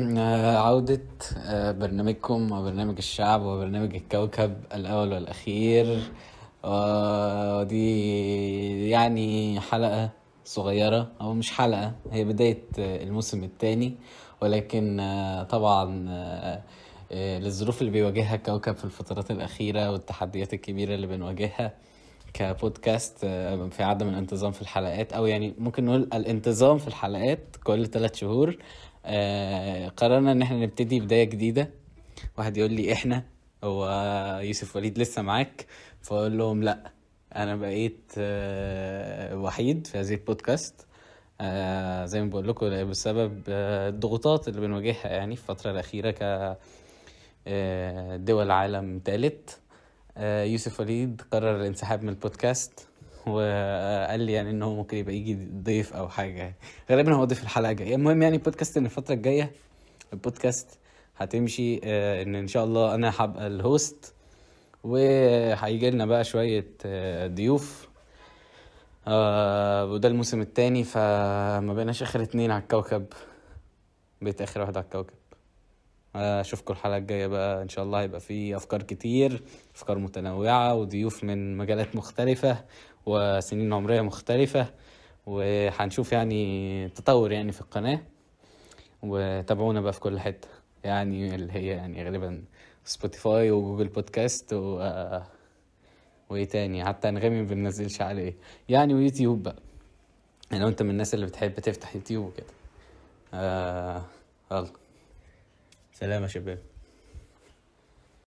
آه، عودة آه، برنامجكم وبرنامج الشعب وبرنامج الكوكب الأول والأخير. ودي يعني حلقة صغيرة أو مش حلقة هي بداية آه، الموسم الثاني. ولكن آه، طبعا آه، آه، للظروف اللي بيواجهها الكوكب في الفترات الأخيرة والتحديات الكبيرة اللي بنواجهها كبودكاست آه، في عدم الانتظام في الحلقات أو يعني ممكن نقول الانتظام في الحلقات كل ثلاث شهور. آه، قررنا إن إحنا نبتدي بداية جديدة. واحد يقول لي إحنا هو يوسف وليد لسه معاك؟ فأقول لهم لأ أنا بقيت آه، وحيد في هذه البودكاست. آه، زي ما بقول لكم بسبب الضغوطات اللي بنواجهها يعني في الفترة الأخيرة ك دول عالم ثالث يوسف وليد قرر الانسحاب من البودكاست. وقال لي يعني انه ممكن يبقى يجي ضيف أو حاجة. غالبا هو ضيف الحلقة. الجايه المهم يعني البودكاست ان الفترة الجاية البودكاست هتمشي آه، إن إن شاء الله أنا هبقى الهوست وهيجي لنا بقى شوية آه، ضيوف. آه، وده الموسم التاني فما بقيناش آخر اتنين على الكوكب. بقيت آخر واحد على الكوكب. أشوفكم الحلقة الجاية بقى إن شاء الله هيبقى في أفكار كتير أفكار متنوعة وضيوف من مجالات مختلفة وسنين عمرية مختلفة وهنشوف يعني تطور يعني في القناة. وتابعونا بقى في كل حتة يعني اللي هي يعني غالبا Spotify و Google Podcast و وإيه تاني؟ حتى أنغامي ما بننزلش عليه. يعني ويوتيوب بقى. يعني لو أنت من الناس اللي بتحب تفتح يوتيوب وكده. آه يلا. سلام يا شباب.